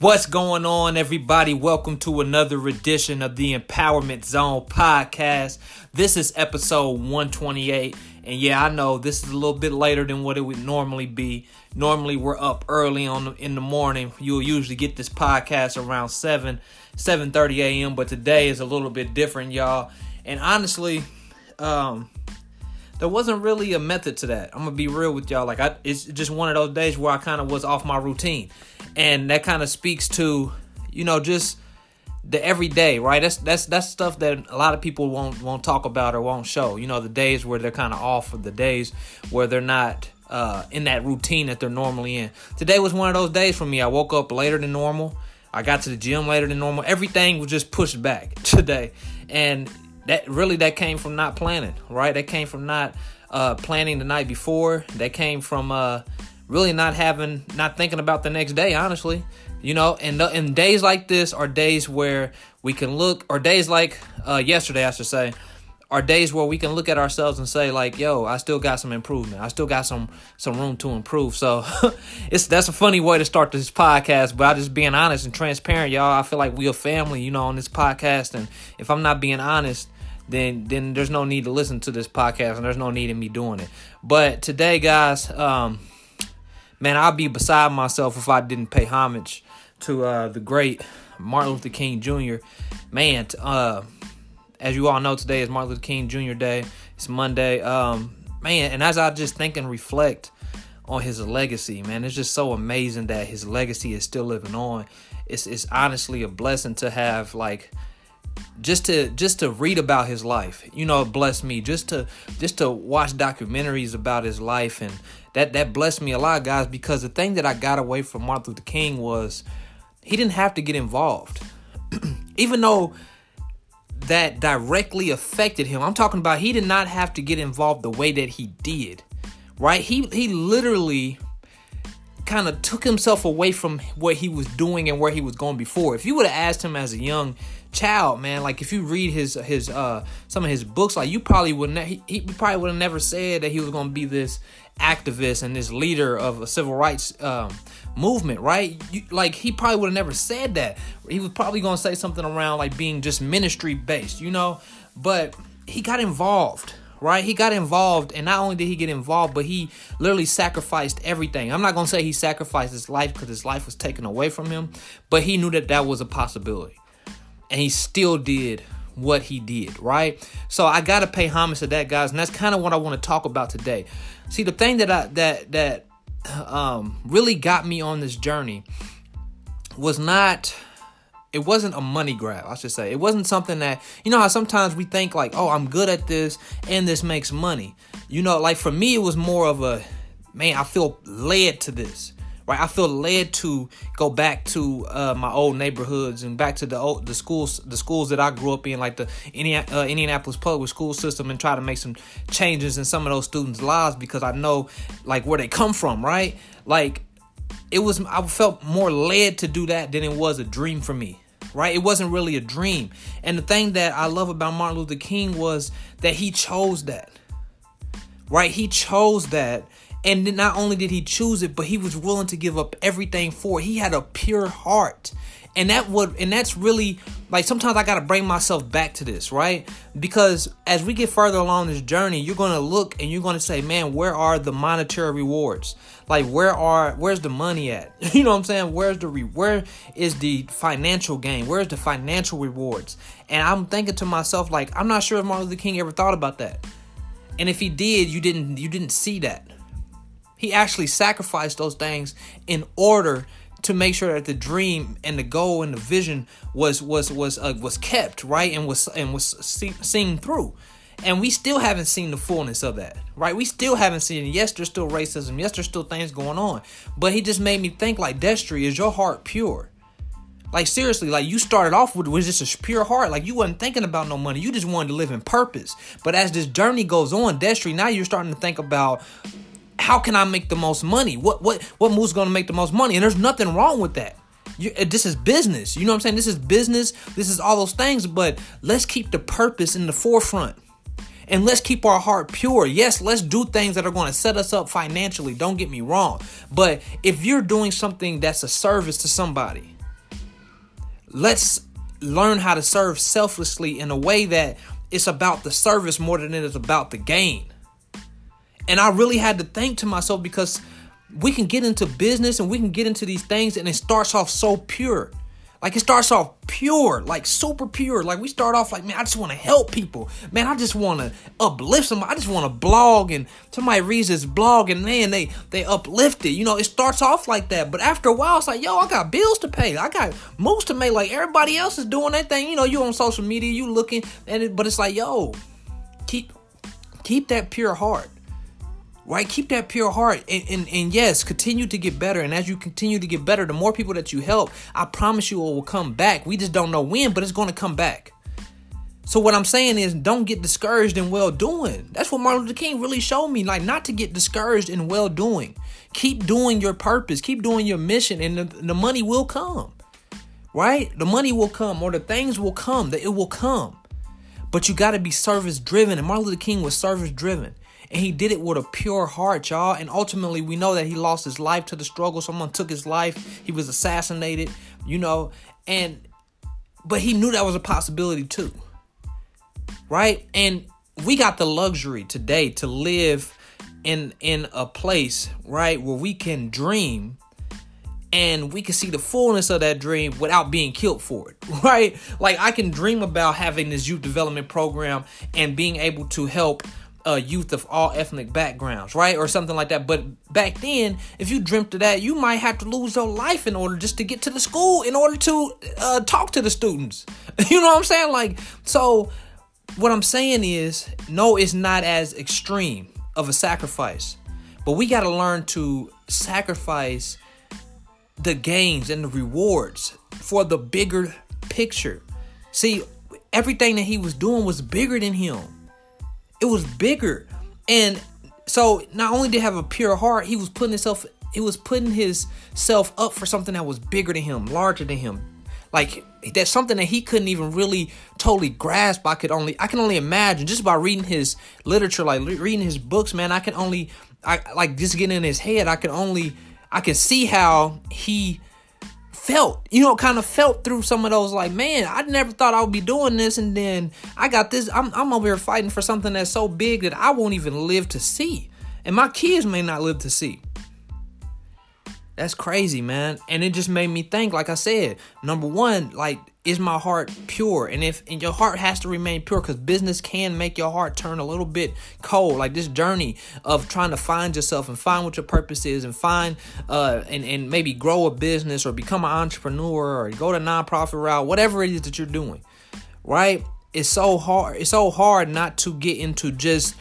What's going on, everybody? Welcome to another edition of the Empowerment Zone podcast. This is episode 128. And yeah, I know this is a little bit later than what it would normally be. Normally, we're up early on the, in the morning. You'll usually get this podcast around 7, 7.30 a.m. But today is a little bit different, y'all. And honestly, um, there wasn't really a method to that. I'm gonna be real with y'all. Like I, it's just one of those days where I kind of was off my routine, and that kind of speaks to, you know, just the everyday, right? That's that's that's stuff that a lot of people won't won't talk about or won't show. You know, the days where they're kind of off, of the days where they're not uh, in that routine that they're normally in. Today was one of those days for me. I woke up later than normal. I got to the gym later than normal. Everything was just pushed back today, and that really that came from not planning, right? That came from not uh, planning the night before. That came from uh, really not having, not thinking about the next day. Honestly, you know, and and days like this are days where we can look, or days like uh, yesterday, I should say, are days where we can look at ourselves and say like, "Yo, I still got some improvement. I still got some some room to improve." So it's that's a funny way to start this podcast, but I just being honest and transparent, y'all. I feel like we a family, you know, on this podcast, and if I'm not being honest then then there's no need to listen to this podcast and there's no need in me doing it. But today, guys, um, man, I'd be beside myself if I didn't pay homage to uh, the great Martin Luther King Jr. Man, uh, as you all know, today is Martin Luther King Jr. Day. It's Monday. Um, man, and as I just think and reflect on his legacy, man, it's just so amazing that his legacy is still living on. It's it's honestly a blessing to have like just to just to read about his life. You know bless me just to just to watch documentaries about his life and that that blessed me a lot guys because the thing that i got away from martin luther king was he didn't have to get involved. Even though that directly affected him i'm talking about he did not have to get involved the way that he did right? He he literally kind of took himself away from what he was doing and where he was going before. If you would have asked him as a young child, man. Like if you read his his uh some of his books, like you probably would ne- he, he probably would have never said that he was gonna be this activist and this leader of a civil rights um, movement, right? You, like he probably would have never said that. He was probably gonna say something around like being just ministry based, you know. But he got involved, right? He got involved, and not only did he get involved, but he literally sacrificed everything. I'm not gonna say he sacrificed his life because his life was taken away from him, but he knew that that was a possibility and he still did what he did, right? So I gotta pay homage to that, guys, and that's kind of what I want to talk about today. See, the thing that I that that um, really got me on this journey was not. It wasn't a money grab, I should say. It wasn't something that you know how sometimes we think like, oh, I'm good at this and this makes money. You know, like for me, it was more of a man. I feel led to this right? I feel led to go back to uh, my old neighborhoods and back to the old, the schools the schools that I grew up in, like the uh, Indianapolis public school system, and try to make some changes in some of those students' lives because I know like where they come from, right? Like it was I felt more led to do that than it was a dream for me right? It wasn't really a dream. And the thing that I love about Martin Luther King was that he chose that, right? He chose that and not only did he choose it, but he was willing to give up everything for it. He had a pure heart. And that would and that's really like sometimes I gotta bring myself back to this, right? Because as we get further along this journey, you're gonna look and you're gonna say, Man, where are the monetary rewards? Like where are where's the money at? You know what I'm saying? Where's the re- where is the financial gain? Where's the financial rewards? And I'm thinking to myself, like, I'm not sure if Martin Luther King ever thought about that. And if he did, you didn't you didn't see that. He actually sacrificed those things in order to make sure that the dream and the goal and the vision was was was uh, was kept right and was and was see, seen through. And we still haven't seen the fullness of that, right? We still haven't seen it. Yes, there's still racism. Yes, there's still things going on. But he just made me think like, Destry, is your heart pure? Like seriously, like you started off with was just a pure heart. Like you wasn't thinking about no money. You just wanted to live in purpose. But as this journey goes on, Destry, now you're starting to think about how can I make the most money? What what what move's gonna make the most money? And there's nothing wrong with that. You, this is business. You know what I'm saying? This is business. This is all those things. But let's keep the purpose in the forefront. And let's keep our heart pure. Yes, let's do things that are going to set us up financially. Don't get me wrong. But if you're doing something that's a service to somebody, let's learn how to serve selflessly in a way that it's about the service more than it is about the gain. And I really had to think to myself because we can get into business and we can get into these things and it starts off so pure. Like it starts off pure, like super pure. Like we start off like, man, I just want to help people. Man, I just want to uplift somebody. I just want to blog and somebody reads this blog and man, they they uplift it. You know, it starts off like that. But after a while, it's like, yo, I got bills to pay. I got moves to make. Like everybody else is doing that thing. You know, you on social media, you looking and it, but it's like, yo, keep keep that pure heart right? Keep that pure heart. And, and, and, yes, continue to get better. And as you continue to get better, the more people that you help, I promise you it will come back. We just don't know when, but it's going to come back. So what I'm saying is don't get discouraged in well doing. That's what Martin Luther King really showed me, like not to get discouraged in well doing. Keep doing your purpose, keep doing your mission, and the, the money will come. Right? The money will come, or the things will come, that it will come. But you got to be service driven. And Martin Luther King was service driven. And he did it with a pure heart, y'all. And ultimately, we know that he lost his life to the struggle. Someone took his life. He was assassinated, you know. And, but he knew that was a possibility too. Right? And we got the luxury today to live in in a place, right, where we can dream and we can see the fullness of that dream without being killed for it, right? Like I can dream about having this youth development program and being able to help uh, youth of all ethnic backgrounds, right? Or something like that. But back then, if you dreamt of that, you might have to lose your life in order just to get to the school, in order to uh, talk to the students. you know what I'm saying? Like, so what I'm saying is, no, it's not as extreme of a sacrifice, but we got to learn to sacrifice the gains and the rewards for the bigger picture. See, everything that he was doing was bigger than him it was bigger. And so not only did he have a pure heart, he was putting himself he was putting his self up for something that was bigger than him, larger than him. Like that's something that he couldn't even really totally grasp. I could only I can only imagine just by reading his literature, like reading his books, man. I can only I like just getting in his head. I can only I can see how he felt, you know, kind of felt through some of those like, man, I never thought I would be doing this. And then I got this, I'm, I'm over here fighting for something that's so big that I won't even live to see. And my kids may not live to see. That's crazy, man. And it just made me think, like I said, number one, like, is my heart pure? And if and your heart has to remain pure because business can make your heart turn a little bit cold. Like this journey of trying to find yourself and find what your purpose is and find uh and, and maybe grow a business or become an entrepreneur or go to nonprofit route, whatever it is that you're doing, right? It's so hard. It's so hard not to get into just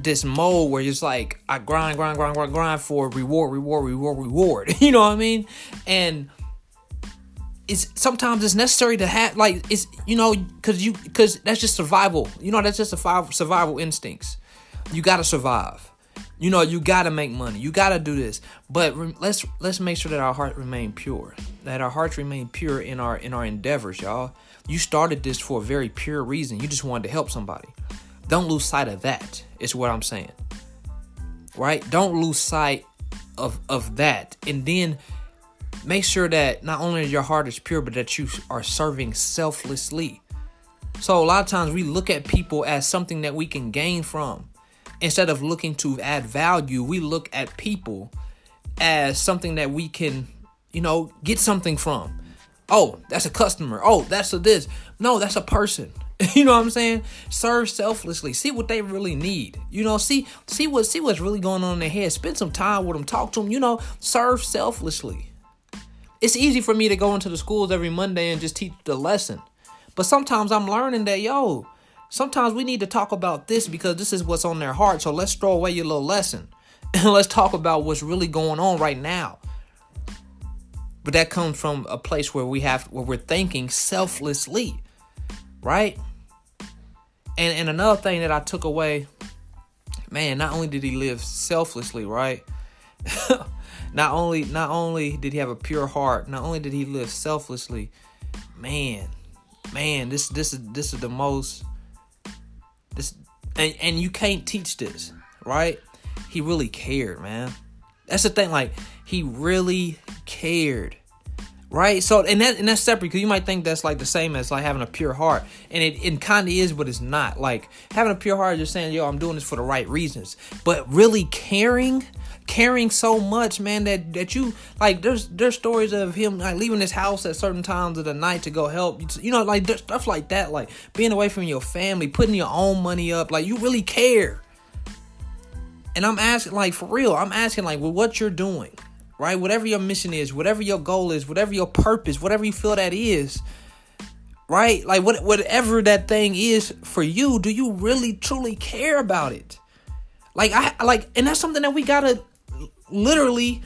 this mode where it's like I grind, grind, grind, grind, grind for reward, reward, reward, reward. you know what I mean? And it's sometimes it's necessary to have like it's you know because you because that's just survival. You know that's just survival survival instincts. You gotta survive. You know you gotta make money. You gotta do this. But re- let's let's make sure that our heart remain pure. That our hearts remain pure in our in our endeavors, y'all. You started this for a very pure reason. You just wanted to help somebody. Don't lose sight of that. Is what I'm saying. Right? Don't lose sight of of that. And then make sure that not only your heart is pure, but that you are serving selflessly. So a lot of times we look at people as something that we can gain from. Instead of looking to add value, we look at people as something that we can, you know, get something from. Oh, that's a customer. Oh, that's a this. No, that's a person. you know what I'm saying? Serve selflessly. See what they really need. You know, see see what see what's really going on in their head. Spend some time with them. Talk to them. You know, serve selflessly. It's easy for me to go into the schools every Monday and just teach the lesson, but sometimes I'm learning that yo, sometimes we need to talk about this because this is what's on their heart. So let's throw away your little lesson and let's talk about what's really going on right now. But that comes from a place where we have where we're thinking selflessly right? And and another thing that I took away, man, not only did he live selflessly, right? not only not only did he have a pure heart, not only did he live selflessly, man, man, this this is this is the most this and, and you can't teach this, right? He really cared, man. That's the thing, like he really cared right? So and that and that's separate because you might think that's like the same as like having a pure heart, and it, it kind of is, but it's not. Like having a pure heart is just saying, yo, I'm doing this for the right reasons, but really caring. Caring so much, man, that that you like. There's there's stories of him like leaving his house at certain times of the night to go help. You know, like stuff like that. Like being away from your family, putting your own money up. Like you really care. And I'm asking, like for real, I'm asking, like, well, what you're doing right? Whatever your mission is, whatever your goal is, whatever your purpose, whatever you feel that is, right? Like what whatever that thing is for you, do you really truly care about it? Like I like and that's something that we got to literally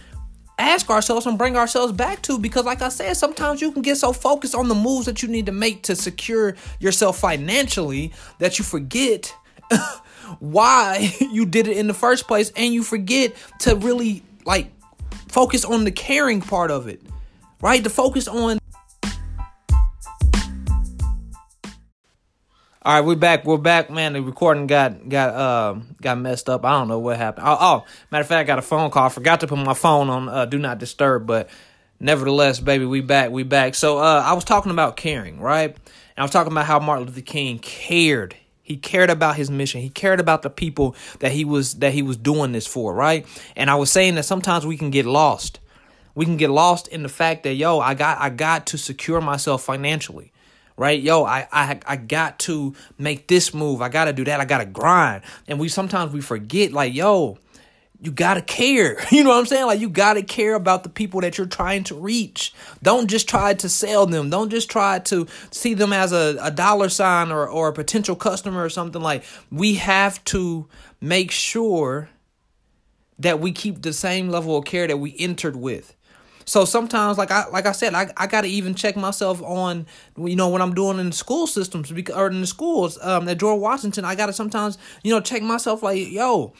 ask ourselves and bring ourselves back to because like I said, sometimes you can get so focused on the moves that you need to make to secure yourself financially that you forget why you did it in the first place and you forget to really like focus on the caring part of it, right? To focus on. All right, we're back. We're back, man. The recording got got uh, got messed up. I don't know what happened. Oh, oh, matter of fact, I got a phone call. I forgot to put my phone on uh, do not disturb, but nevertheless, baby, we back. We back. So uh, I was talking about caring, right? And I was talking about how Martin Luther King cared he cared about his mission. He cared about the people that he was that he was doing this for, right? And I was saying that sometimes we can get lost. We can get lost in the fact that yo, I got I got to secure myself financially. Right, yo, I, I I got to make this move. I got to do that. I got to grind, and we sometimes we forget, like, yo, you gotta care. You know what I'm saying? Like you gotta care about the people that you're trying to reach. Don't just try to sell them. Don't just try to see them as a, a dollar sign or, or a potential customer or something like we have to make sure that we keep the same level of care that we entered with. So sometimes, like I like I said, I, I got to even check myself on you know what I'm doing in the school systems because or in the schools um, at George Washington. I got to sometimes you know check myself like yo,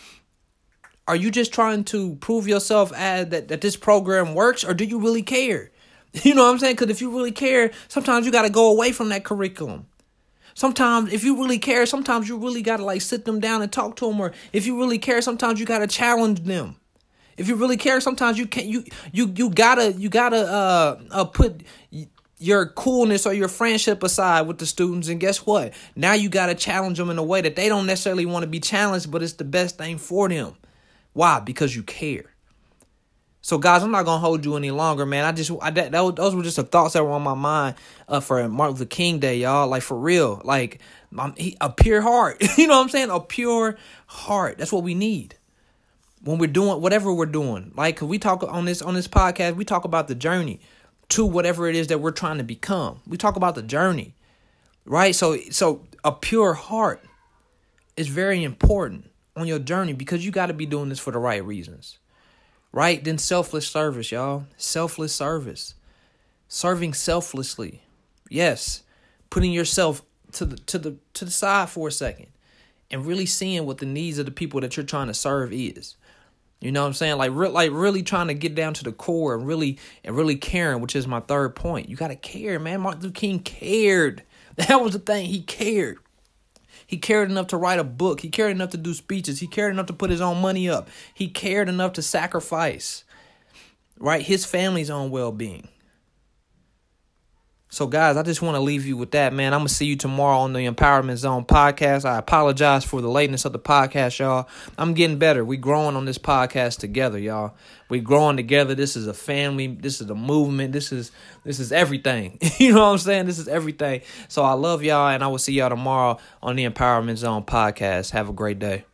are you just trying to prove yourself as that, that this program works or do you really care? You know what I'm saying? Because if you really care, sometimes you got to go away from that curriculum. Sometimes, if you really care, sometimes you really got to like sit them down and talk to them. Or if you really care, sometimes you got to challenge them. If you really care, sometimes you can't. You you you gotta you gotta uh, uh put your coolness or your friendship aside with the students and guess what now you got to challenge them in a way that they don't necessarily want to be challenged but it's the best thing for them why? Because you care. So, guys, I'm not gonna hold you any longer, man. I just, I, that, that, those were just the thoughts that were on my mind uh, for Martin Luther King Day, y'all. Like for real, like he, a pure heart. you know what I'm saying? A pure heart. That's what we need when we're doing whatever we're doing. Like we talk on this on this podcast, we talk about the journey to whatever it is that we're trying to become. We talk about the journey, right? So, so a pure heart is very important on your journey because you got to be doing this for the right reasons. Right? Then selfless service, y'all. Selfless service. Serving selflessly. Yes. Putting yourself to the to the to the side for a second and really seeing what the needs of the people that you're trying to serve is. You know what I'm saying? Like re- like really trying to get down to the core and really and really caring, which is my third point. You got to care, man. Martin Luther King cared. That was the thing. He cared. He cared enough to write a book. He cared enough to do speeches. He cared enough to put his own money up. He cared enough to sacrifice, right? His family's own well being. So, guys, I just want to leave you with that, man. I'm going to see you tomorrow on the Empowerment Zone podcast. I apologize for the lateness of the podcast, y'all. I'm getting better. we growing on this podcast together, y'all. we growing together. This is a family. This is a movement. This is this is everything. you know what I'm saying? This is everything. So I love y'all, and I will see y'all tomorrow on the Empowerment Zone podcast. Have a great day.